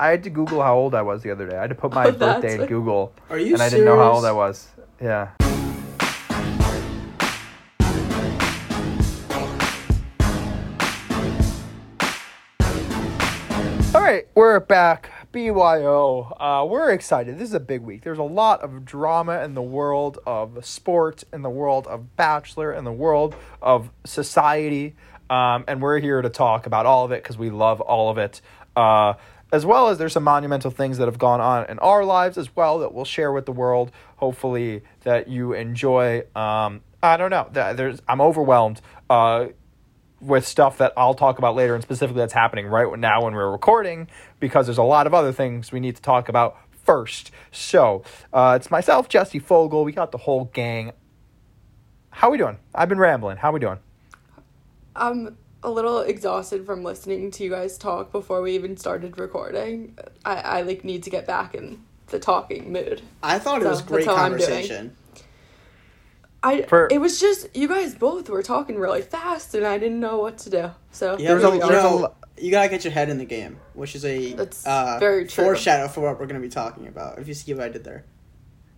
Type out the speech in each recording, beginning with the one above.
I had to Google how old I was the other day. I had to put my Oh, birthday in Google, Are you and I didn't know how old I was. Yeah. All right, we're back. BYO. Uh, we're excited. This is a big week. There's a lot of drama in the world of sport, in the world of Bachelor, in the world of society. Um, and we're here to talk about all of it because we love all of it. Uh, as well as there's some monumental things that have gone on in our lives as well that we'll share with the world. Hopefully that you enjoy. Um, I don't know. There's I'm overwhelmed. Uh, with stuff that I'll talk about later and specifically that's happening right now when we're recording because there's a lot of other things we need to talk about first. So uh, it's myself, Jesse Fogel. We got the whole gang. How we doing? I've been rambling. How we doing? I'm a little exhausted from listening to you guys talk before we even started recording. I, I like need to get back in the talking mood. I thought it was great that's how I'm doing. conversation. I For- it was just you guys both were talking really fast and I didn't know what to do. So Yeah, There's a- you, there's a you gotta get your head in the game, which is a That's uh, very true. foreshadow for what we're gonna be talking about. If you see what I did there,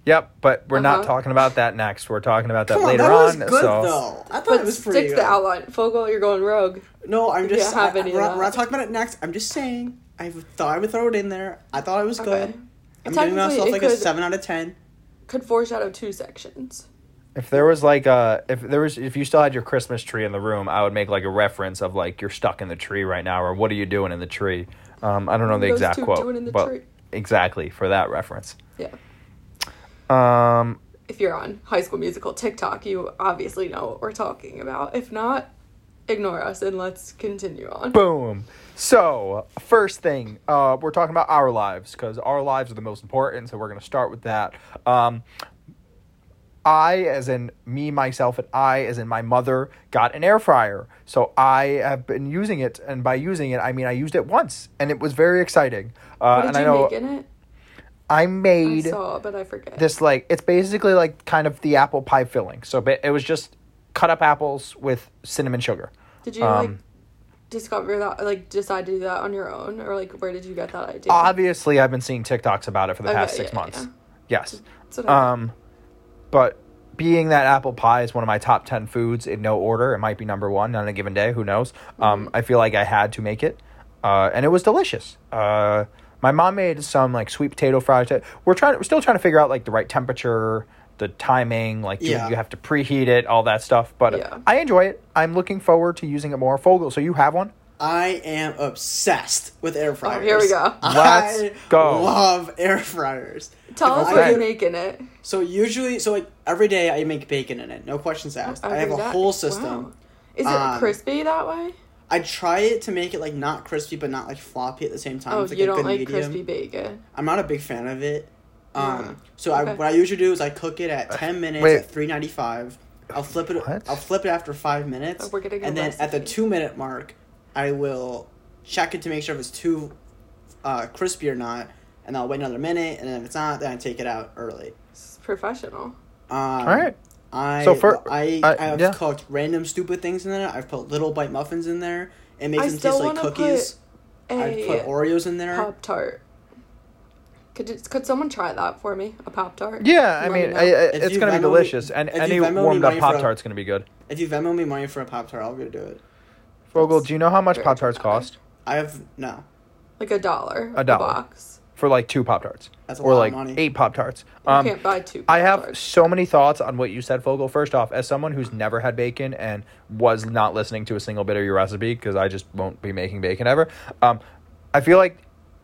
Yep, but we're not Uh-huh. talking about that next. We're talking about that come on, later that was on. good so though. I thought but it was stick pretty to good. the outline. Fogel, you're going rogue. No, I'm If you just. have I, any we're, not, we're not talking about it next. I'm just saying. I thought I would throw it in there. I thought it was Okay. good. I'm giving myself it like a seven out of ten. Could foreshadow two sections. if there was like a if there was if you still had your Christmas tree in the room, I would make like a reference of like you're stuck in the tree right now or what are you doing in the tree? Um, I don't know the Those exact two quote, doing in the but tree. exactly for that reference. Yeah. Um, If you're on High School Musical TikTok, you obviously know what we're talking about. If not, ignore us and let's continue on. Boom. So, first thing, uh, we're talking about our lives because our lives are the most important. So, we're going to start with that. Um, I, as in me, myself, and I, as in my mother, got an air fryer. So, I have been using it. And by using it, I mean I used it once and it was very exciting. Uh, What and did I you know make in it? I I made saw, but I forget. this like, it's basically like kind of the apple pie filling. So, ba- it was just cut up apples with cinnamon sugar. did you like um, discover that, like decide to do that on your own, or like where did you get that idea? Obviously, I've been seeing TikToks about it for the Okay, past six yeah, months. yeah. Yes. That's what I- Um, but being that apple pie is one of my top 10 foods in no order, it might be number one on a given day. Who knows? Um, I feel like I had to make it. Uh, and it was delicious. Uh, my mom made some like sweet potato fries. We're trying, we're still trying to figure out like the right temperature, the timing, like do Yeah. you have to preheat it, all that stuff. But Yeah. I enjoy it. I'm looking forward to using it more. Fogel, so you have one? I am obsessed with air fryers. Oh, here we go. Let's I go. Love air fryers. Tell If us what you could- make in it. So usually, so like every day I make bacon in it. No questions asked. I have a day. whole system. Wow. Is it Um, crispy that way? I try it to make it like not crispy but not like floppy at the same time. Oh, it's like you a don't good like medium. crispy bacon. I'm not a big fan of it. Um, Yeah. so I, what I usually do is I cook it at ten minutes Wait. at three ninety five. I'll flip it. What? I'll flip it after five minutes, Oh, we're getting a and then at the two minute mark, I will check it to make sure if it's too uh, crispy or not, and I'll wait another minute, and then if it's not, then I take it out early. It's professional. Um, All right. I So for- I I have yeah. cooked random stupid things in there. I've put little bite muffins in there. It makes I them still taste like cookies. put I've put Oreos in there. pop tart. Could you, could someone try that for me? A pop tart? Yeah, I mean. I, I, it's going to be Venmo me- delicious. And any warmed up money for a- Pop Tart's going to be good. If you Venmo me money for a pop tart, I'll go do it. Fogel, do you know how much Pop Tarts cost? I have no. like a dollar. A dollar. box. For like two Pop Tarts. That's a Or lot like of money. eight Pop Tarts. You Um, can't buy two. I have Pop-Tarts. so many thoughts on what you said, Fogel. First off, as someone who's never had bacon and was not listening to a single bit of your recipe because I just won't be making bacon ever, um, I feel like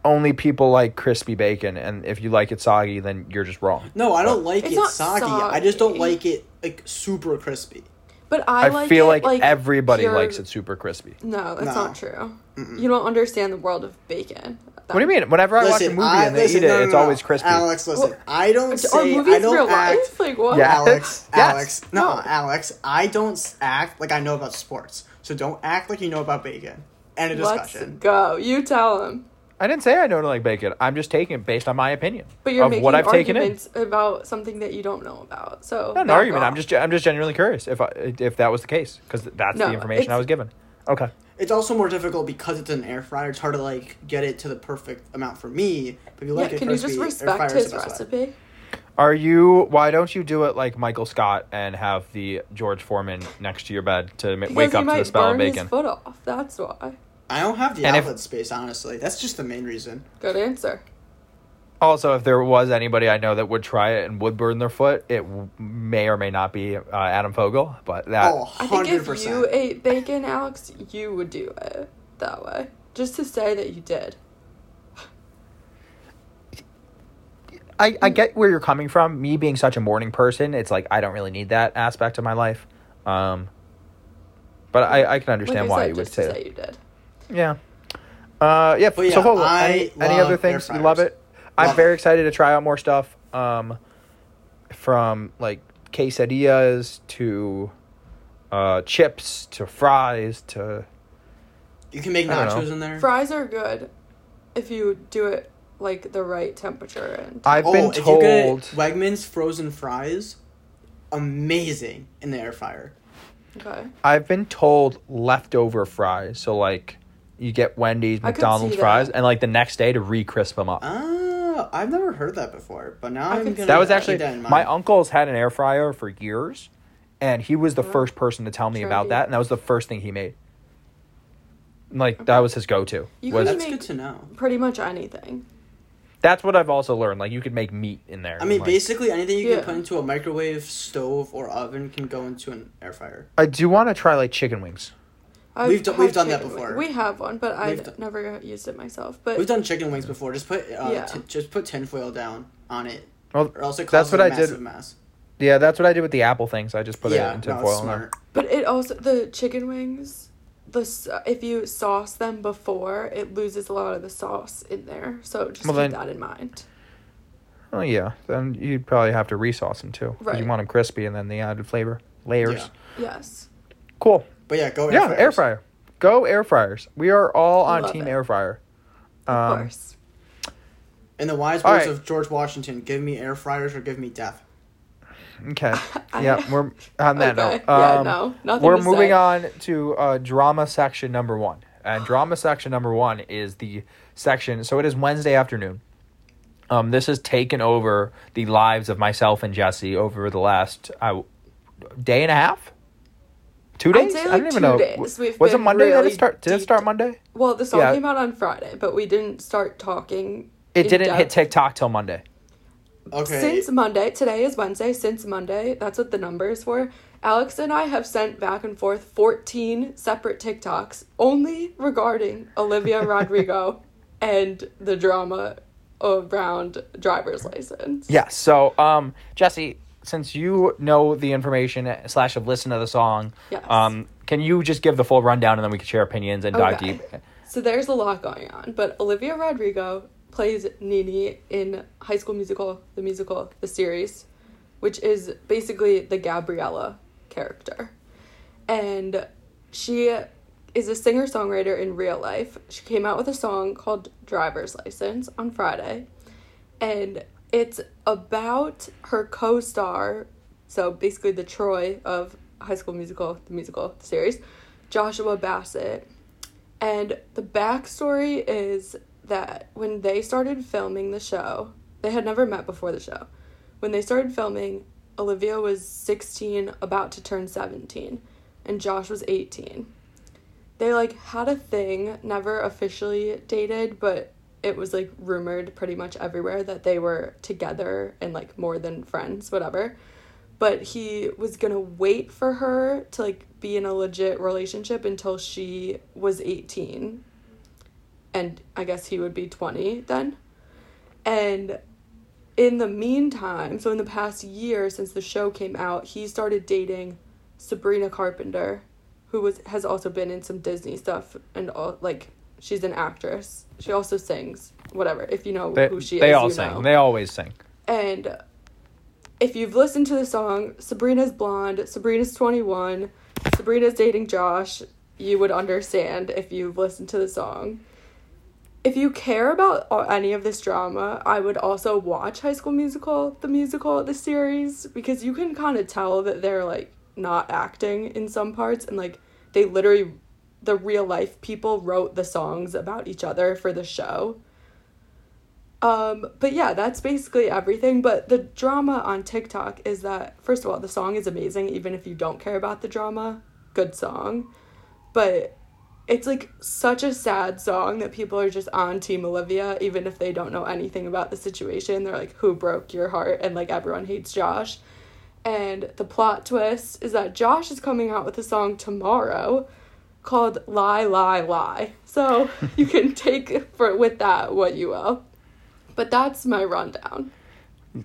only people like crispy bacon, and if you like it soggy, then you're just wrong. No, I don't like It's it not soggy. I just don't soggy. like it like super crispy. But I, I, like feel it, like, everybody pure- likes it super crispy. No, that's No. not true. You don't understand the world of bacon. What do you mean? Whenever I watch a movie and they listen, eat it, no, no, it's no. always crispy. Alex, listen. Well, I don't Are say movies I don't real act. life? Like what? Yeah. Alex, Yes. Alex, no, No. Alex. I don't act like I know about sports. So don't act like you know about bacon. End of Let's discussion. go. You tell him. I didn't say I don't like bacon. I'm just taking it based on my opinion But you're of making what I've taken in. arguments about something that you don't know about. So Not an back argument. I'm just I'm just genuinely curious if I, if that was the case because that's No, the information I was given. Okay. It's also more difficult because it's an air fryer. It's hard to like get it to the perfect amount for me. But if you like yeah, it can you crispy, just air respect fryer is his the best way. recipe? Are you? Why don't you do it like Michael Scott and have the George Foreman next to your bed to ma- Because wake he up to the smell of burn his bacon? foot off. That's why. I don't have the And if- outlet space, honestly. That's just the main reason. Good answer. Also, if there was anybody I know that would try it and would burn their foot, it w- may or may not be uh, Adam Fogel. But that Oh, I think if you ate bacon, Alex, you would do it that way. Just to say that you did. I, I get where you're coming from. Me being such a morning person, it's like I don't really need that aspect of my life. Um, but I, I can understand like why said, you would just say to that. say you did. Yeah. Uh, yeah. But so yeah, Fogel, I any, any other things? You love it. I'm very it. excited to try out more stuff. Um, from like quesadillas to uh, chips to fries to You can make I don't know. nachos in there. Fries are good if you do it like the right temperature and I've oh, been if you told. get Wegmans frozen fries, amazing in the air fryer. okay. I've been told leftover fries. So like you get Wendy's, I could McDonald's see fries, and like the next day to re-crisp them up. Ah, I've never heard that before, but now I I'm gonna. that was actually keep that in my uncle's had an air fryer for years, and he was the Oh. first person to tell me about Trendy. that, and that was the first thing he made. Like that was his go-to. You was That's make good to know. pretty much anything. that's what I've also learned. Like you could make meat in there. I mean, like- basically anything you Yeah. can put into a microwave, stove, or oven can go into an air fryer. I do want to try like chicken wings. I've We've done- we've done that before. wing- We have one, but We've I've done- never used it myself. But We've done chicken wings before. Just put uh, Yeah. t- just put tinfoil down on it, Well, or else it that's causes what a I did. massive mess. Yeah, that's what I did with the apple things. I just put yeah, it into no, foil. it's in there. smart. But it also the chicken wings, the if you sauce them before, it loses a lot of the sauce in there. So just Well, keep then- that in mind. Oh yeah, then you'd probably have to resauce them too. 'cause Right. You want them crispy, and then the added flavor layers. Yeah. Yes. Cool. But yeah, go air yeah, fryers. air fryer. Go air fryers. We are all on Love team it. air fryer. Of Um, course. In the wise words right. of George Washington, give me air fryers or give me death. Okay. I- yeah, we're on that Okay. note. Yeah, Um, no, nothing We're to moving say. on to uh, drama section number one. And drama section number one is the section. So it is Wednesday afternoon. Um, this has taken over the lives of myself and Jesse over the last uh, day and a half. Two I'd days? say, I don't even two know. days. We've Was it been Monday that really it start? Did it start Monday? Well, the song yeah. came out on Friday, but we didn't start talking. It in didn't hit. TikTok till Monday. Okay. Since Monday, today is Wednesday, since Monday, that's what the numbers is for. Alex and I have sent back and forth 14 separate TikToks only regarding Olivia Rodrigo and the drama around driver's license. Yes. So, um, Jesse, since you know the information slash have listened to the song, Yes. um, can you just give the full rundown and then we can share opinions and dive deep? So there's a lot going on, but Olivia Rodrigo plays Nini in High School Musical, the musical, the series, which is basically the Gabriella character. And she is a singer songwriter in real life. She came out with a song called Driver's License on Friday. And it's about her co star, so basically the Troy of High School Musical, the musical series, Joshua Bassett. And the backstory is that when they started filming the show, they had never met before the show. When they started filming, Olivia was 16, about to turn 17, and Josh was 18. They like had a thing, never officially dated, but it was like rumored pretty much everywhere that they were together and like more than friends, whatever. But he was gonna wait for her to like be in a legit relationship until she was 18. And I guess he would be 20 then. And in the meantime, so in the past year since the show came out, he started dating Sabrina Carpenter, who was has also been in some Disney stuff and all like she's an actress. She also sings, whatever. If you know They, who she they is, they all you sing. know. They always sing. And if you've listened to the song, Sabrina's blonde, Sabrina's 21, Sabrina's dating Josh, you would understand if you've listened to the song. If you care about any of this drama, I would also watch High School Musical, the musical, the series, because you can kind of tell that they're like not acting in some parts and like they literally the real life people wrote the songs about each other for the show. Um, but yeah, that's basically everything. But the drama on TikTok is that, first of all, the song is amazing, even if you don't care about the drama. Good song. But it's like such a sad song that people are just on Team Olivia, even if they don't know anything about the situation. They're like, who broke your heart? And like, everyone hates Josh. And the plot twist is that Josh is coming out with a song tomorrow called Lie, Lie, Lie. So you can take for with that what you will. But that's my rundown.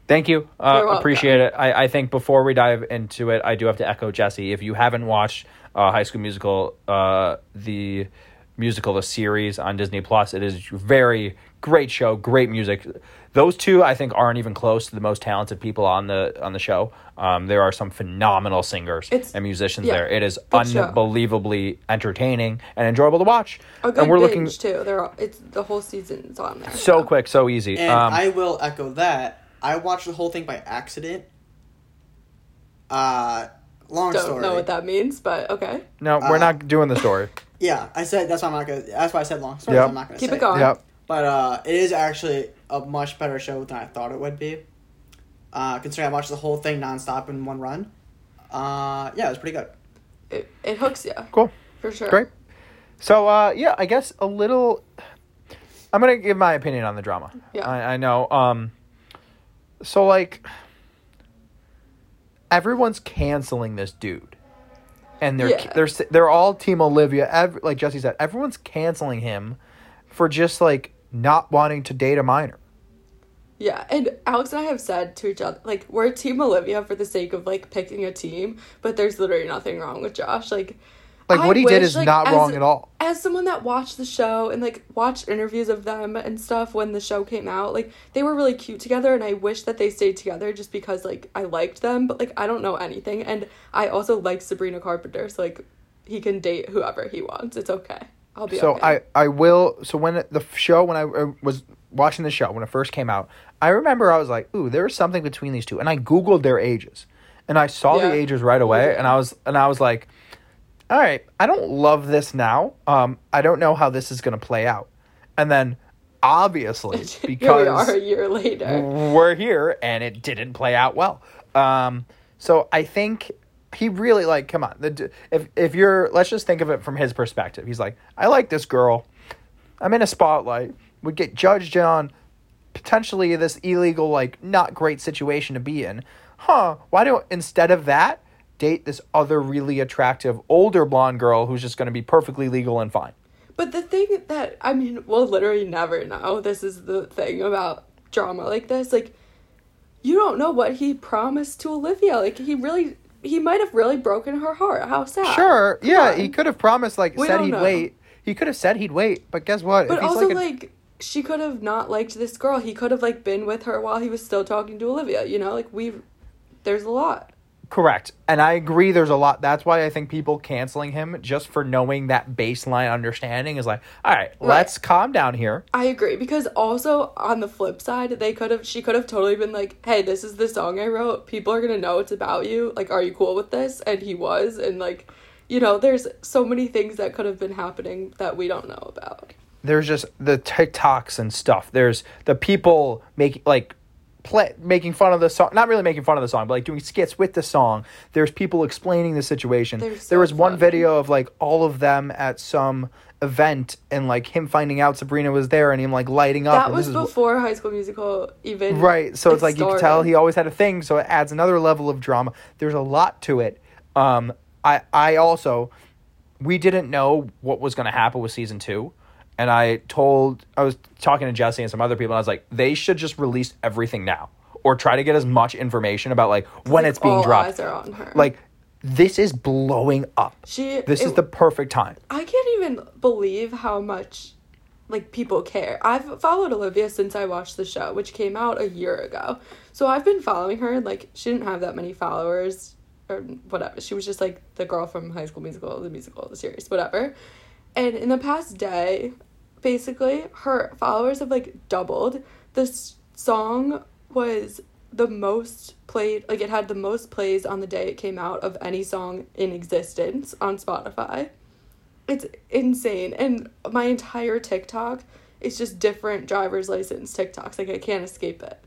Thank you. Uh, appreciate it. I, I think before we dive into it, I do have to echo Jesse. If you haven't watched uh, High School Musical, uh, the musical, the series on Disney Plus, it is very great show, great music. Those two, I think, aren't even close to the most talented people on the on the show. Um, there are some phenomenal singers It's- and musicians yeah, there. It is good show. unbelievably entertaining and enjoyable to watch. A good and we're binge looking too. They're all, it's the whole season's on there. so quick, so easy. And um, I will echo that. I watched the whole thing by accident. Uh, long story. Don't know what that means, but okay. no, we're uh, not doing the story. Yeah, I said that's why I'm not gonna. That's why I said long story. Yep. so I'm not gonna Keep say it going. Yep. But uh, it is actually a much better show than I thought it would be. Uh, considering I watched the whole thing nonstop in one run. Uh, yeah, it was pretty good. It, it hooks you Cool. for sure. Great. So uh, yeah, I guess a little. I'm gonna give my opinion on the drama. Yeah. I, I know. Um, so like, everyone's canceling this dude, and they're Yeah. they're they're all Team Olivia. Ev- like Jesse said, everyone's canceling him for just like not wanting to date a minor. Yeah, and Alex and I have said to each other, like, we're Team Olivia for the sake of like picking a team, but there's literally nothing wrong with Josh. Like, Like I what he did is like, not as- wrong at all. As someone that watched the show and like watched interviews of them and stuff when the show came out, like they were really cute together, and I wish that they stayed together just because like I liked them, but like I don't know anything, and I also like Sabrina Carpenter, so like he can date whoever he wants. It's okay. I'll be so okay. I I will. So when the show when I uh, was watching the show when it first came out, I remember I was like, "Ooh, there's something between these two. and I googled their ages, and I saw Yeah, the ages right away, and I was and I was like, "All right, I don't love this now. Um, I don't know how this is gonna play out." And then, obviously, Here we because are a year later. we're here and it didn't play out well. Um, so I think he really like come on. The, if if you're let's just think of it from his perspective. He's like, I like this girl. I'm in a spotlight. Would get judged on potentially this illegal like not great situation to be in. Huh? Why don't instead of that date this other really attractive older blonde girl who's just going to be perfectly legal and fine. But the thing that I mean, we'll literally never know. This is the thing about drama like this. Like, you don't know what he promised to Olivia. Like, he really, he might have really broken her heart. How sad. Sure. Come yeah, on. he could have promised like We said he'd know. wait. He could have said he'd wait, but guess what? But also, a- like, she could have not liked this girl. He could have like been with her while he was still talking to Olivia. You know, like we, there's a lot. Correct. And I agree there's a lot. That's why I think people canceling him just for knowing that baseline understanding is like, all right, let's calm down here. I agree because also on the flip side, they could have she could have totally been like, "Hey, this is the song I wrote. People are going to know it's about you. Like, are you cool with this?" And he was and like, you know, there's so many things that could have been happening that we don't know about. There's just the TikToks and stuff. There's the people making like play making fun of the song, not really making fun of the song, but like doing skits with the song. There's people explaining the situation. They're there so was one video of like all of them at some event and like him finding out Sabrina was there and him like lighting up. That was before High School Musical even Right. So it's like you can tell he always had a thing, so it adds another level of drama. There's a lot to it. Um I I also we didn't know what was going to happen with season 2. And I told I was talking to Jesse and some other people and I was like they should just release everything now or try to get as much information about like when Like, it's being all dropped. eyes are on her. Like this is blowing up. she This is the perfect time. I can't even believe how much like people care. I've followed Olivia since I watched the show, which came out a year ago. So I've been following her. Like she didn't have that many followers or whatever. She was just like the girl from High School Musical, the musical, the series, whatever. And in the past day, basically, her followers have like doubled. This song was the most played, like it had the most plays on the day it came out of any song in existence on Spotify. It's insane. And my entire TikTok is just different driver's license TikToks. Like I can't escape it.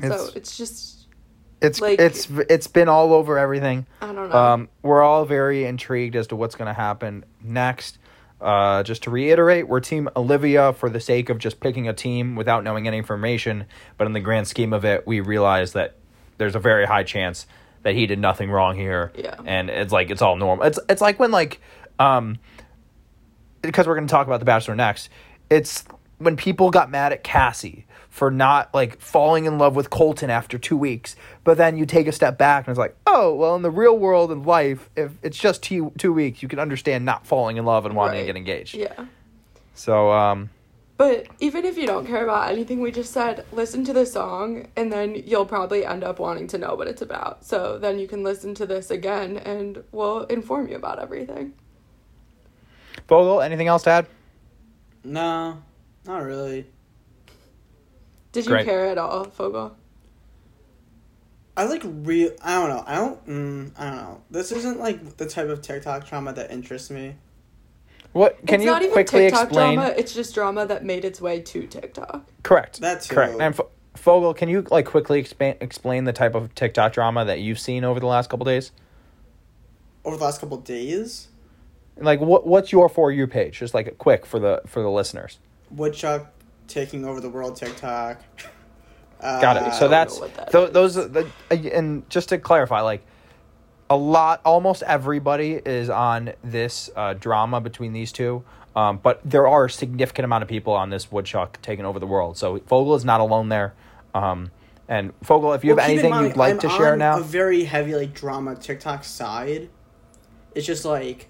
so It's- it's just It's Like- it's it's been all over everything. I don't know. Um, we're all very intrigued as to what's going to happen next. Uh, just to reiterate, we're Team Olivia for the sake of just picking a team without knowing any information. But in the grand scheme of it, we realize that there's a very high chance that he did nothing wrong here. Yeah. And it's like it's all normal. It's it's like when like um because we're going to talk about the Bachelor next. It's when people got mad at Cassie for not like falling in love with Colton after two weeks, but then you take a step back and it's like, oh, well, in the real world and life, if it's just two two weeks, you can understand not falling in love and wanting to get engaged. yeah. So, um, But even if you don't care about anything we just said, listen to the song and then you'll probably end up wanting to know what it's about. So then you can listen to this again and we'll inform you about everything. Fogel, anything else to add? No, not really. Did you Great. care at all, Fogel? I like real. I don't know. I don't. Mm, I don't know. This isn't like the type of TikTok drama that interests me. What can it's you not even quickly TikTok explain? drama, it's just drama that made its way to TikTok. Correct. That's. Correct. And F- Fogel, can you like quickly explain explain the type of TikTok drama that you've seen over the last couple days? Over the last couple days, Like, what what's your for you page? Just like quick for the for the listeners. Woodchuck taking over the world TikTok. Uh, Got it. So that's that tho- is. those the and just to clarify, like a lot, almost everybody is on this uh, drama between these two. Um, but there are a significant amount of people on this woodchuck taking over the world. So Fogel is not alone there. Um, and Fogel, if you Well, have anything mind, you'd like I'm to share now, A very heavy like drama TikTok side. It's just like,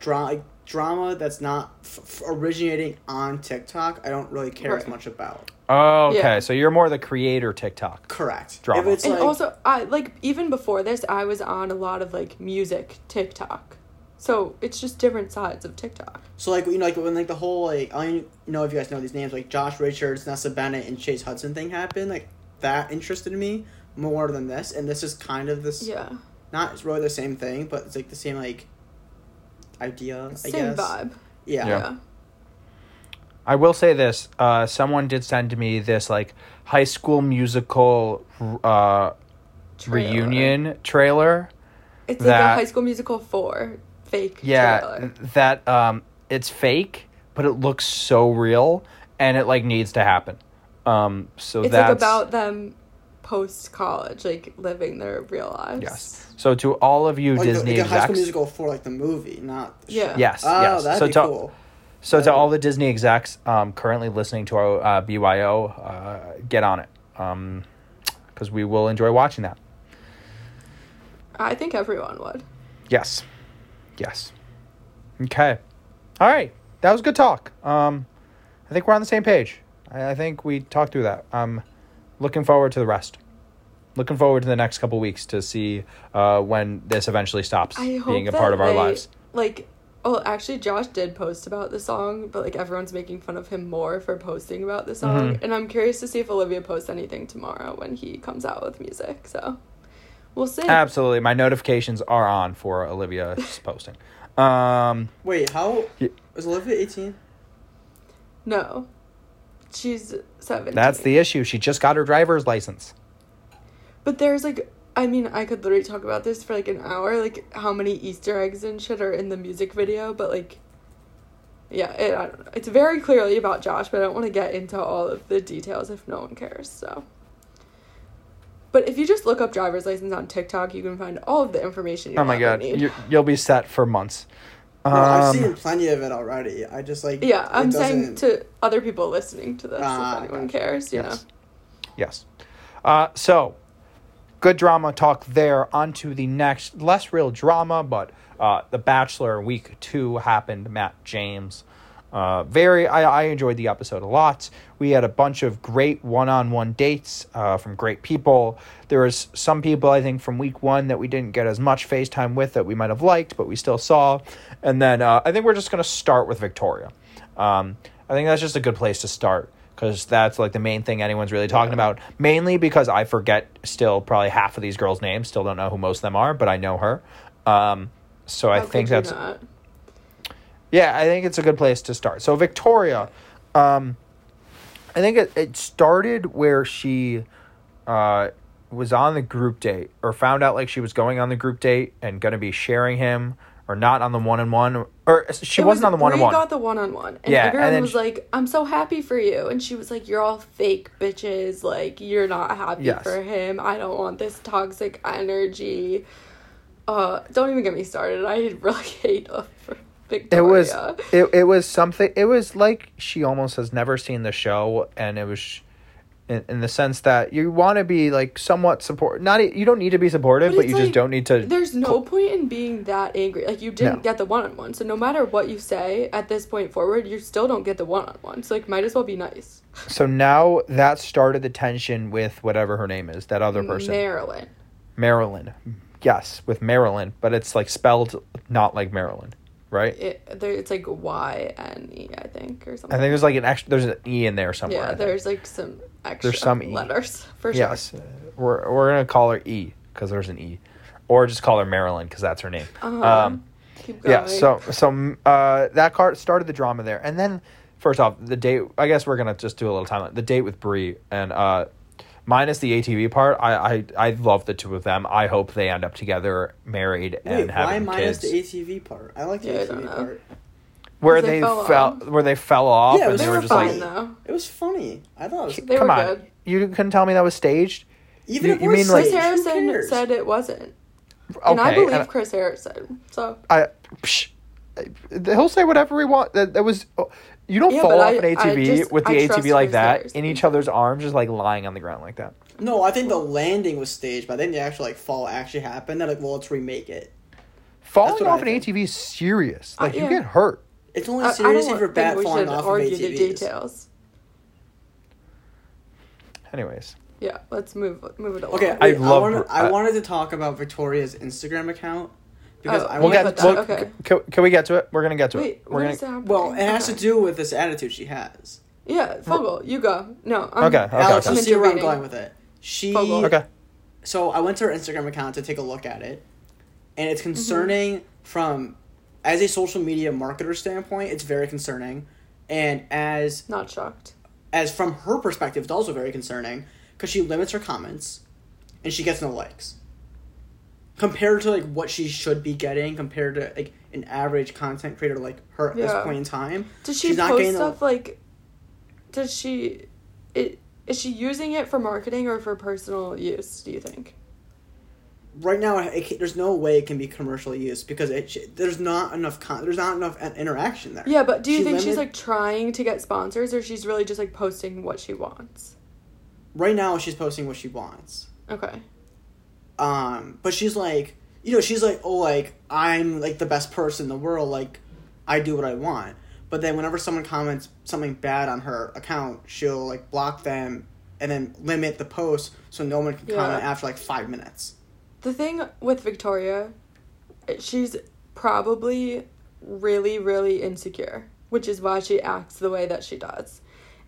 dra- like, drama that's not f- f- originating on TikTok. I don't really care as much about. oh, okay. Yeah. So you're more the creator TikTok. Correct. Drama. If it's And like, also, I like even before this, I was on a lot of like music TikTok. So it's just different sides of TikTok. so like you know like when like the whole like I don't know if you guys know these names like Josh Richards, Nessa Barrett, and Chase Hudson thing happened. Like that interested me more than this, and this is kind of this. Yeah. Not really the same thing, but it's like the same like idea. I Same guess. vibe. Yeah. Yeah. Yeah. I will say this: uh, someone did send me this like High School Musical uh, Trailer. reunion trailer. It's that- like a High School Musical four fake Yeah, trailer. that um, it's fake, but it looks so real, and it like needs to happen. Um, so It's that's like about them post college, like living their real lives. yes. So to all of you Like, Disney the, like a High School Musical for like the movie, not the Yeah. show. Yes, Oh, yes. that'd So be to- cool. so to That'd all be- the Disney execs um, currently listening to our uh, BYO, uh, get on it, because we will enjoy watching that. I think everyone would. Yes. Yes. Okay. All right. That was good talk. Um, I think we're on the same page. I, I think we talked through that. Um, looking forward to the rest. Looking forward to the next couple weeks to see uh, when this eventually stops I being a part of our they- lives. Like, oh, actually, Josh did post about the song, but like everyone's making fun of him more for posting about the song. Mhm. And I'm curious to see if Olivia posts anything tomorrow when he comes out with music. So, we'll see. Absolutely. My notifications are on for Olivia's posting. Um, Wait, how Ye- is Olivia eighteen? no, she's seventeen. that's the issue. She just got her driver's license. But there's like, I mean, I could literally talk about this for like an hour, like how many Easter eggs and shit are in the music video, but like, yeah, it, I don't know. It's very clearly about Josh, but I don't want to get into all of the details if no one cares. So, but if you just look up driver's license on TikTok, you can find all of the information you Oh my god, you you'll be set for months. Well, I've Um, seen plenty of it already. I just like yeah, I'm saying to other people listening to this, Ah, if anyone gotcha. cares, you Yes. know. Yes. Uh, so, good drama talk there. On to the next, less real drama, but uh, The Bachelor week two happened. Matt James. Uh, very, I, I enjoyed the episode a lot. We had a bunch of great one on one dates uh, from great people. There was some people, I think, from week one that we didn't get as much FaceTime with that we might have liked, but we still saw. And then uh, I think we're just going to start with Victoria. Um, I think that's just a good place to start because that's like the main thing anyone's really talking about. Mainly because I forget still probably half of these girls' names, still don't know who most of them are, but I know her. Um, So I think that's not? Yeah, I think it's a good place to start. So Victoria, um, I think it, it started where she uh, was on the group date or found out like she was going on the group date and going to be sharing him or not on the one on one or she It wasn't on the one on one. got the one on one, and Yeah, and everyone then was she- like, "I'm so happy for you," and she was like, "You're all fake bitches. Like you're not happy Yes. for him. I don't want this toxic energy." Uh, don't even get me started. I really hate uh, for It was it, it was something it was like she almost has never seen the show and it was in, in the sense that you want to be like somewhat support not you don't need to be supportive But but, you just don't need to There's no point in being that angry. Like you didn't No. get the one on one, so no matter what you say at this point forward, you still don't get the one on one. So like, might as well be nice. so now that started the tension with whatever her name is that other person Marilyn. Marilyn yes with Marilyn but it's like spelled not like Marilyn right It, there, it's like Y N E, I think, or something. I think there's like an extra there's an e in there somewhere yeah, there's like some extra some E. letters for sure. yes we're we're gonna call her E because there's an E or just call her Marilyn because that's her name Uh-huh. um. Keep going. Yeah, so so uh, that card started the drama there, and then first off, the date. I guess we're gonna just do a little timeline. The date with Brie and uh, minus the ATV part. I I I love the two of them. I hope they end up together, married, and Wait, why having minus kids. the ATV part? I like the Yeah, I don't ATV know. part. where They they, fell fell, where they fell off, Yeah, and was- they they were were just fine like, though. It was funny. I thought it was. They "Come were on, good. you couldn't tell me that was staged." Even You- if you mean, Chris staged, who Harrison said it wasn't, Okay, and I believe and Chris Harrison. So I, psh, he'll say whatever he wants. That, that was. Oh, You don't Yeah, fall off I- an ATV just- with the ATV like that Harrison. in each other's arms, just like lying on the ground like that. No, I think the landing was staged, but I think the actual like fall actually happened. They're like, well, let's remake it. Falling what I off an think. ATV is serious. Uh, Like you yeah. get hurt. It's only I, I serious if you're think bad we falling should off of argue the details. Anyways, Yeah, let's move move it along. Okay, I wait, I, love wanted, her- I I- wanted to talk about Victoria's Instagram account because Oh, I we'll want get. to. that- We'll, okay. can, can we get to it? We're gonna get to Wait, it. We're gonna. is? Well, it has to do with this attitude she has. Yeah, Fogel, you go. No, I'm, Okay, okay, Alex, okay. you see where I'm going with it. She. Fogel. Okay. So I went to her Instagram account to take a look at it, and Mm-hmm. it's concerning from, as a social media marketer standpoint, it's very concerning, and as Not shocked. as from her perspective, it's also very concerning because she limits her comments, and she gets no likes. Compared to like what she should be getting, compared to like an average content creator like her at this point in time, Does she she's not post getting the- stuff like? Does she? It is she using it for marketing or for personal use? Do you think? right now it, there's no way it can be commercial use because it there's not enough con- there's not enough uh, interaction there. Yeah, but do you She think she's like trying to get sponsors, or she's really just like posting what she wants? right now she's posting what she wants. Okay. Um, but she's like, you know, she's like, oh, like I'm like the best person in the world. Like, I do what I want. But then whenever someone comments something bad on her account, she'll like block them and then limit the post so no one can Yeah. comment after like five minutes. The thing with Victoria, she's probably really, really insecure, which is why she acts the way that she does.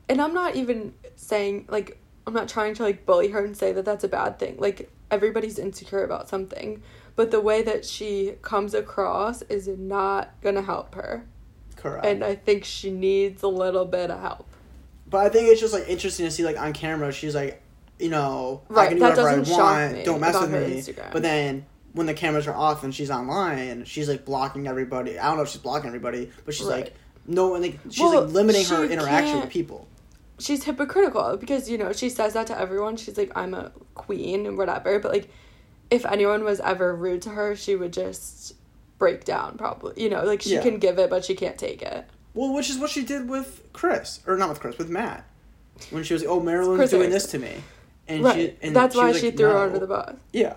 And I'm not even saying, like, I'm not trying to, like, bully her and say that that's a bad thing. Like, everybody's insecure about something. But the way that she comes across is not gonna help her. Correct. And I think she needs a little bit of help. but I think it's just like interesting to see like on camera, she's like, you know, I Right, can do that whatever I want. me Don't mess with me. Instagram. But then when the cameras are off and she's online, she's like blocking everybody. I don't know if she's blocking everybody, but she's Right. like no one like she's Well, like limiting her interaction with people. She's hypocritical because you know she says that to everyone she's like i'm a queen and whatever but like if anyone was ever rude to her she would just break down probably you know like she Yeah. can give it but she can't take it Well, which is what she did with Chris, or not with Chris, with Matt, when she was like, "Oh, Marilyn's Chris doing Harrison. this to me," and right she and that's she why she like, threw her under the bus Yeah.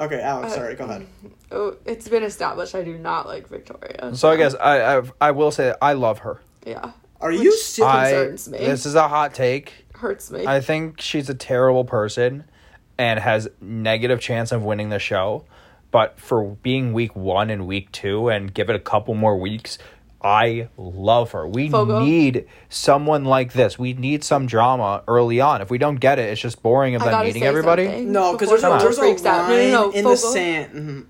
Okay, Alex. Uh, sorry, go ahead. oh it's been established i do not like victoria So I guess I I, I will say that I love her. yeah Are Which- you serious? I concerns me. this is a hot take. hurts me I think she's a terrible person and has negative chance of winning the show. But for being week one and week two and give it a couple more weeks, I love her. We Fogo. need someone like this. We need some drama early on. If we don't get it, it's just boring of I them meeting everybody. something No, because there's a Fogo there's a freaks out. line no, no, no, in the Fogo. sand. mhm.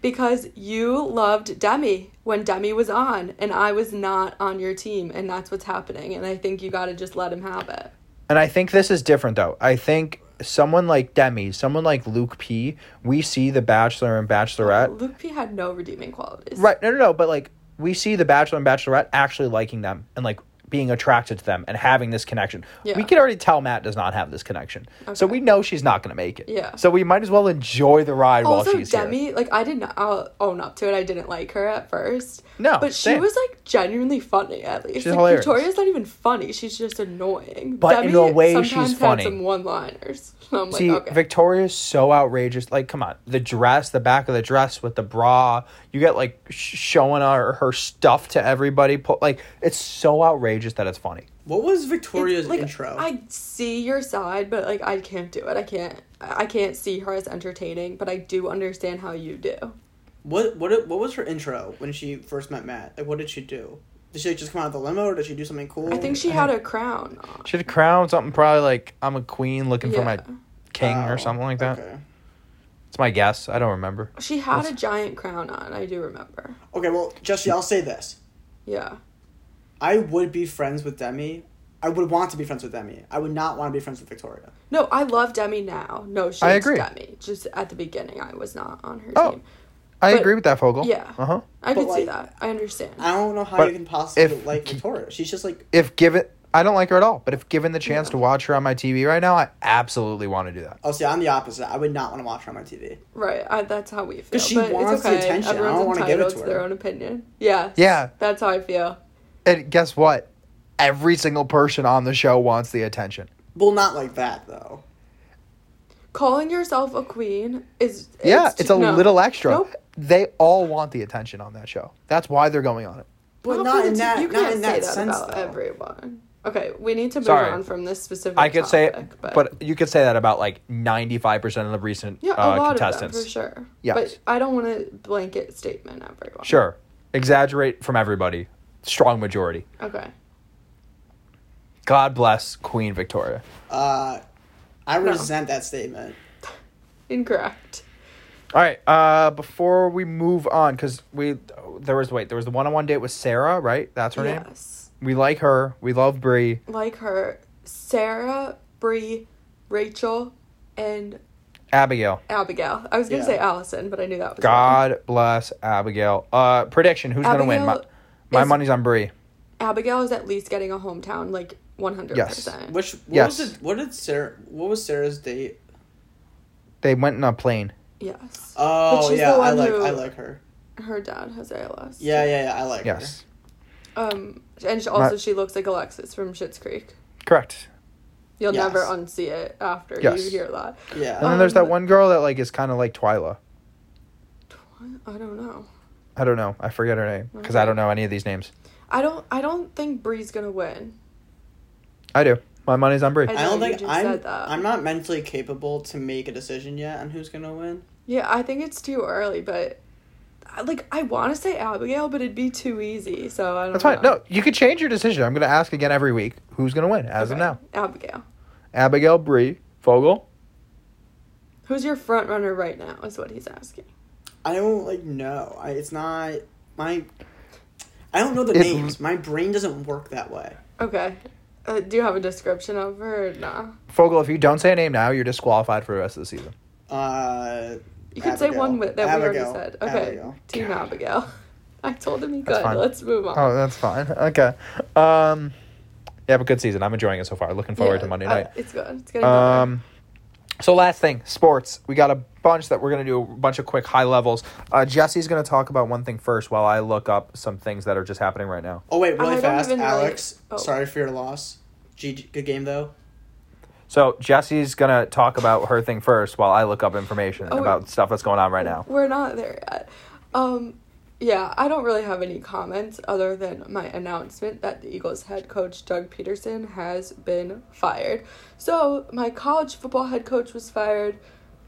Because you loved Demi when Demi was on, and I was not on your team, and that's what's happening. And I think you got to just let him have it. And I think this is different though. I think someone like Demi, someone like Luke P, we see the Bachelor and Bachelorette. Luke P had no redeeming qualities. Right. No, no, no. But like we see the Bachelor and Bachelorette actually liking them and like being attracted to them and having this connection. Yeah. We can already tell Matt does not have this connection. So we know she's not going to make it. Yeah. So we might as well enjoy the ride Also, while she's here. Demi, like I didn't. I'll own up to it. I didn't like her at first. No, but she was like genuinely funny. At least, She's like, hilarious. Victoria's not even funny. She's just annoying. But in a way, she's funny. Had some one-liners. I'm See, like, okay. Victoria's so outrageous. Like, come on, the dress, the back of the dress with the bra. You get like sh- showing her her stuff to everybody. Put like it's so outrageous that it's funny. What was Victoria's like, intro? I see your side, but like I can't do it. I can't. I can't see her as entertaining, but I do understand how you do. What what what was her intro when she first met Matt? Like, what did she do? Did she like, just come out of the limo, or did she do something cool? I think she had a crown on. She had a crown, something probably like I'm a queen looking for my king Oh, or something like that. Okay. It's my guess. I don't remember. She had What's- a giant crown on. I do remember. Okay. Well, Jesse, I'll say this: Yeah. I would be friends with Demi. I would want to be friends with Demi. I would not want to be friends with Victoria. No, I love Demi now. No she's I agree. Demi. Just at the beginning, I was not on her Oh, team. I But- agree with that, Fogel. Yeah. Uh huh. I But, could see that. I understand. I don't know how But you can possibly if- like Victoria. She's just like If given, I don't like her at all. But if given the chance Yeah. to watch her on my TV right now, I absolutely want to do that. oh, see, I'm the opposite. I would not want to watch her on my TV. right. I, that's how we feel. 'Cause she but wants it's the okay. attention. I don't Everyone's wanna give it entitled to to her. their own opinion. Yeah. Yeah. That's how I feel. And guess what? Every single person on the show wants the attention. Well, not like that though. Calling yourself a queen is Yeah, it's, too- a no. little extra. Nope. They all want the attention on that show. That's why they're going on it. But Not not in that. You Not can't in say that that sense about though. everyone. Okay, we need to move Sorry. on from this specific. I could say, topic, but, you could say that about like ninety five percent of the recent yeah, a uh, lot contestants. of them for sure. Yeah, But I don't want to blanket statement at everyone. Sure, exaggerate from everybody. Strong majority. Okay. God bless Queen Victoria. Uh, I No. resent that statement. Incorrect. All right. Uh, before we move on, because we there was wait there was the one on one date with Sarah, right? That's her name. yes. We like her. We love Brie. Like her, Sarah, Bree, Rachel, and Abigail. Abigail. I was gonna Yeah. say Allison, but I knew that was wrong. God bless Abigail. Uh, prediction: Who's gonna win? My, Abigail my is- money's on Brie. Abigail is at least getting a hometown, like one hundred percent. Which what Yes. was it? What did Sarah? What was Sarah's date? They went in a plane. Yes. Oh she's yeah, the I like who- I like her. Her dad has ALS. Yeah, yeah, yeah, I like her. Yes, Um, and she, also My- she looks like Alexis from Schitt's Creek. correct. You'll Yes. never unsee it after Yes. you hear that. Yeah. And then there's that Um, one girl that like is kind of like Twyla. Twyla. I don't know. I don't know. I forget her name because I don't know any of these names. I don't. I don't think Bree's gonna win. I do. My money's on Bree. I I don't think I'm. said that. I'm not mentally capable to make a decision yet on who's gonna win. Yeah, I think it's too early, but like I want to say Abigail, but it'd be too easy. So I don't. That's fine. No, you could change your decision. I'm gonna ask again every week. Who's gonna win as of now? Abigail. Abigail, Bree Fogel. Who's your front runner right now? Is what he's asking. I don't like know. I, it's not my. I don't know the It- names. My brain doesn't work that way. Okay. Uh, do you have a description of her? Or nah. Fogel, if you don't say a name now, you're disqualified for the rest of the season. Uh, You could say Abigail. one with, that Abigail. we already said. Okay. Abigail. Team Abigail. I told him he That's could. fine. Let's move on. Oh, that's fine. Okay. Um, yeah, but good season. I'm enjoying it so far. Looking forward Yeah, to Monday I- night. it's good. It's getting better. Um, so last thing, sports. We got a bunch that we're gonna do a bunch of quick high levels. Uh, Jesse's gonna talk about one thing first while I look up some things that are just happening right now. Oh wait, really don't fast, even really- Alex. oh. Sorry for your loss. G- good game though. So Jesse's gonna talk about her thing first while I look up information Oh, about stuff that's going on right now. We're not there yet. Um, yeah, I don't really have any comments other than my announcement that the Eagles head coach Doug Pederson has been fired. So my college football head coach was fired.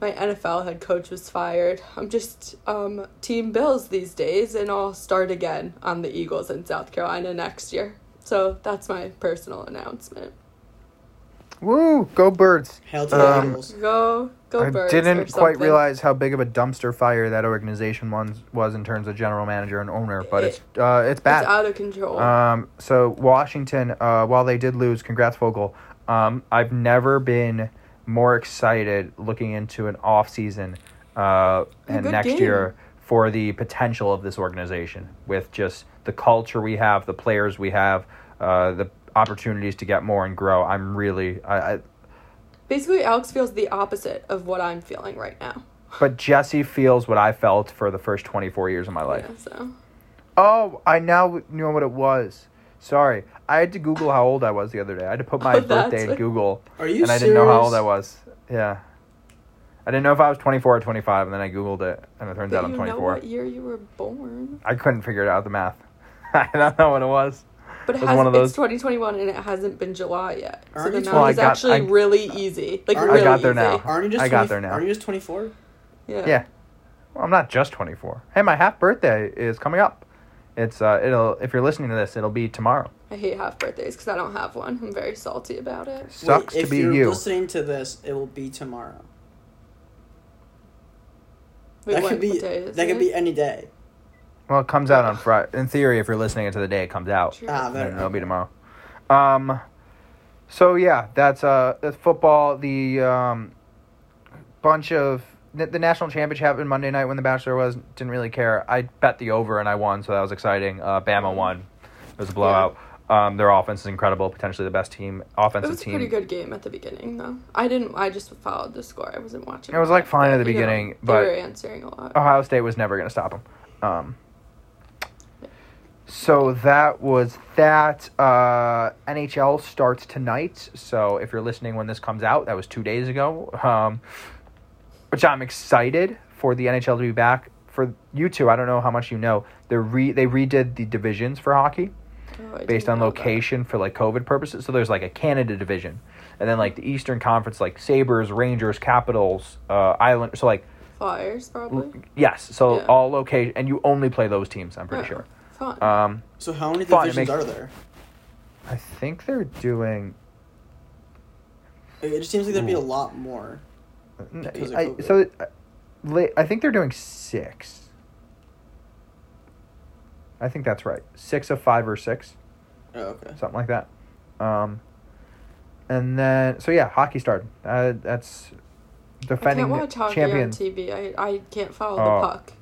My NFL head coach was fired. I'm just um, team Bills these days, and I'll start again on the Eagles in South Carolina next year. So that's my personal announcement. Woo! Go birds. Hail to the Um, Eagles. Go, go I birds. or didn't quite something. realize how big of a dumpster fire that organization was, was in terms of general manager and owner, but it's uh, it's bad. It's out of control. Um, so Washington, uh, while they did lose, congrats Fogel. Um, I've never been more excited looking into an off season uh, and good next game. year for the potential of this organization with just the culture we have, the players we have, uh, the opportunities to get more and grow. I'm really, I, I Basically, Alex feels the opposite of what I'm feeling right now. but Jesse feels what I felt for the first 24 years of my life. Yeah, so Oh, I now know what it was. Sorry, I had to Google how old I was the other day. I had to put my Oh, birthday in Google, Are you and I didn't know how old I was. Yeah, I didn't know if I was 24 or 25, and then I Googled it, and it turns out I'm 24. you know 24. what year you were born. I couldn't figure it out the math. I don't know what it was. But it has, one of those- it's 2021 and it hasn't been July yet. So Aren't the you math Well, I is got- actually I- really easy. Like Aren't- I really got there easy. now. Aren't you just I got 20 there now. Aren't you just 24? Yeah. Yeah. Well, I'm not just 24. Hey, my half birthday is coming up. It's uh, it'll if you're listening to this, it'll be tomorrow. I hate half birthdays because I don't have one. I'm very salty about it. Sucks Wait, to if be you're you. listening to this, it will be tomorrow. Wait, that what- could be what day is that could it? be any day. Well, it comes out on Friday. In theory, if you're listening to the day it comes out. Ah, there. it'll be tomorrow. Um, so yeah, that's uh, that's football. The um, bunch of the, the national championship happened Monday night when the Bachelor was. Didn't really care. I bet the over and I won, so that was exciting. Uh, Bama won. It was a blowout. Um, their offense is incredible. Potentially the best team, It offensive was a team. pretty good game at the beginning, though. I didn't. I just followed the score. I wasn't watching. It was, like, fine at the but, you know, beginning, they but- were answering a lot. Ohio State was never going to stop them. Um, so that was that. Uh, NHL starts tonight. So if you're listening when this comes out, that was two days ago. Um, which I'm excited for the NHL to be back. For you two, I don't know how much you know. They re they redid the divisions for hockey Oh, based on know that. location for like COVID purposes. So there's like a Canada division, and then like the Eastern Conference, like Sabres, Rangers, Capitals, uh, Island. So like Flyers, probably. Yes, so Yeah. all location, and you only play those teams. I'm pretty Oh, sure. Fun. Um, So how many Fun, divisions makes- are there? I think they're doing. It just seems like there'd be a lot more. I, so, uh, I think they're doing six. I think that's right. Six of five or six, Oh, okay. something like that. Um, and then so yeah, hockey started. Uh, that's I defending can't watch hockey champion. on TV. I, I can't follow Oh. the puck.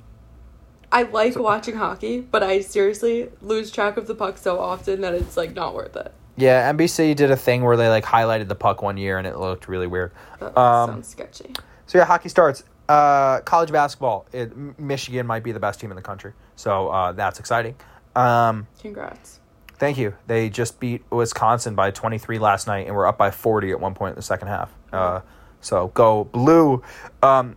I like watching hockey, but I seriously lose track of the puck so often that it's like not worth it. Yeah, NBC did a thing where they like highlighted the puck one year, and it looked really weird. That Um, sounds sketchy. So yeah, hockey starts. Uh, college basketball. It, Michigan might be the best team in the country, so uh, that's exciting. Um, Congrats. thank you. They just beat Wisconsin by 23 last night, and were up by 40 at one point in the second half. Uh, so go blue. Um,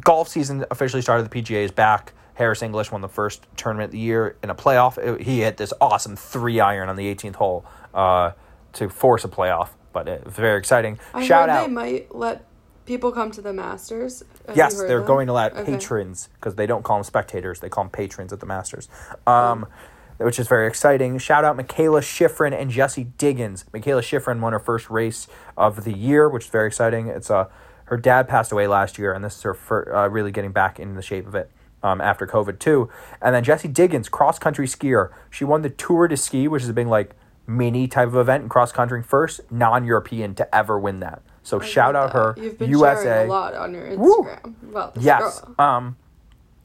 golf season officially started. The PGA is back. Harris English won the first tournament of the year in a playoff. It- he hit this awesome three iron on the 18th hole uh, to force a playoff, but it was very exciting. I Shout out. they might let people come to the Masters. Have Yes, they're that? going to let Okay. patrons because they don't call them spectators; they call them patrons at the Masters, um, which is very exciting. Shout out Mikaela Shiffrin and Jessie Diggins. Mikaela Shiffrin won her first race of the year, which is very exciting. It's uh, her dad passed away last year, and this is her uh, really getting back in the shape of it. Um, after COVID too, and then Jessie Diggins, cross country skier. She won the Tour de Ski, which is a big like mini type of event in cross country, first non European to ever win that. So I shout out her. You've been USA. sharing a lot on your Instagram this Yes. girl. Um,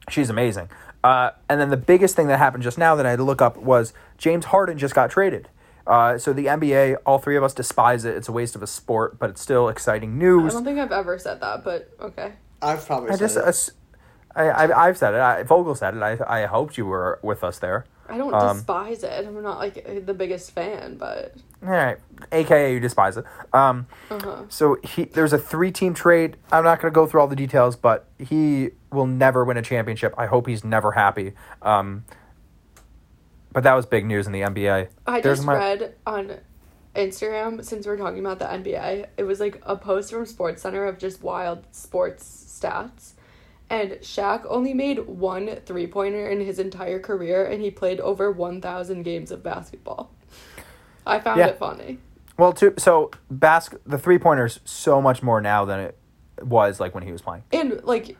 she's amazing. Uh, and then the biggest thing that happened just now that I had to look up was James Harden just got traded. Uh, so the NBA, all three of us despise it. It's a waste of a sport, but it's still exciting news. I don't think I've ever said that, but okay. I've probably I said just, it. I, I, I've said it. I, Fogel said it. I, I hoped you were with us there. I don't Um, despise it. I'm not like the biggest fan, but All right, AKA you despise it. Um, uh-huh. So he there's a three team trade. I'm not going to go through all the details, but he will never win a championship. I hope he's never happy. Um, but that was big news in the NBA. I There's just my- read on Instagram since we're talking about the NBA. It was like a post from Sports Center of just wild sports stats. And Shaq only made one three pointer in his entire career, and he played over 1,000 games of basketball. I found Yeah. it funny. Well, too. So basket the three pointers so much more now than it was like when he was playing. And like,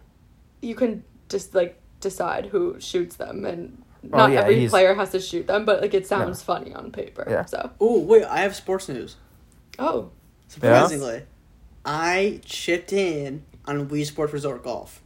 you can just like decide who shoots them, and Oh, not yeah, every he's- player has to shoot them, but like it sounds funny on paper. Yeah. So Oh wait, I have sports news. oh, Surprisingly, I chipped in on Wii Sports Resort Golf.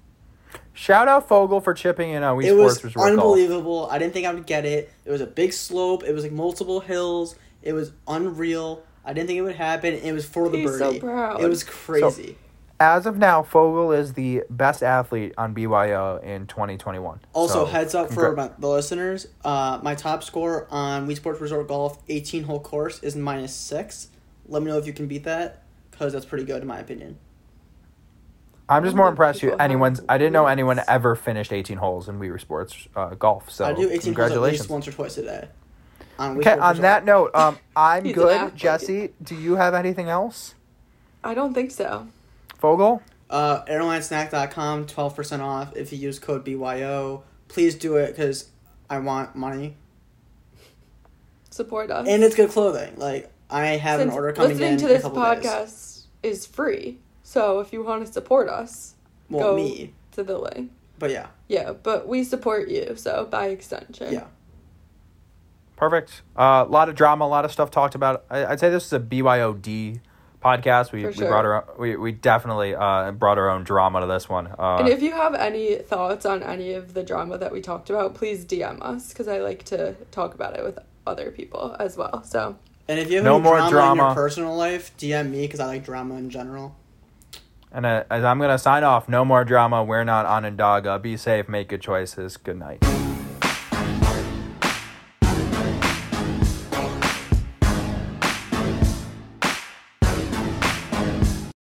Shout out Fogel for chipping in on Wii it Sports was Resort Golf. unbelievable. I didn't think I would get it. It was a big slope. It was like multiple hills. It was unreal. I didn't think it would happen. It was for the He's so birdie. proud. It was crazy. As of now, Fogel is the best athlete on BYO in 2021. also, So, heads up for my, the listeners. Uh, my top score on Wii Sports Resort Golf 18 hole course is minus six. Let me know if you can beat that because that's pretty good in my opinion. I'm just more impressed. You anyone's. I didn't know anyone ever finished 18 holes in Wii Sports uh, golf. So I do 18 holes at congratulations. least once or twice a day. On Okay, Sports on Resort. that note, um, I'm good. Jesse, do you have anything else? I don't think so. Fogel? Uh, airlinesnack.com, 12% off if you use code BYO. Please do it because I want money. Support us. And it's good clothing. Like, I have Since an order coming listening in to in a this couple podcast days. is free, so if you want to support us, Well, go me. to the link. But yeah. Yeah, but we support you, so by extension. Yeah. Perfect. A lot of drama, a lot of stuff talked about. I, I'd say this is a BYOD podcast. We, For we brought our we, we definitely uh, brought our own drama to this one. Uh, And if you have any thoughts on any of the drama that we talked about, please DM us because I like to talk about it with other people as well. So And if you have No any more drama, in your personal life, DM me because I like drama in general. and uh, as I'm gonna sign off, no more drama. We're not Onondaga. Be safe. Make good choices. Good night.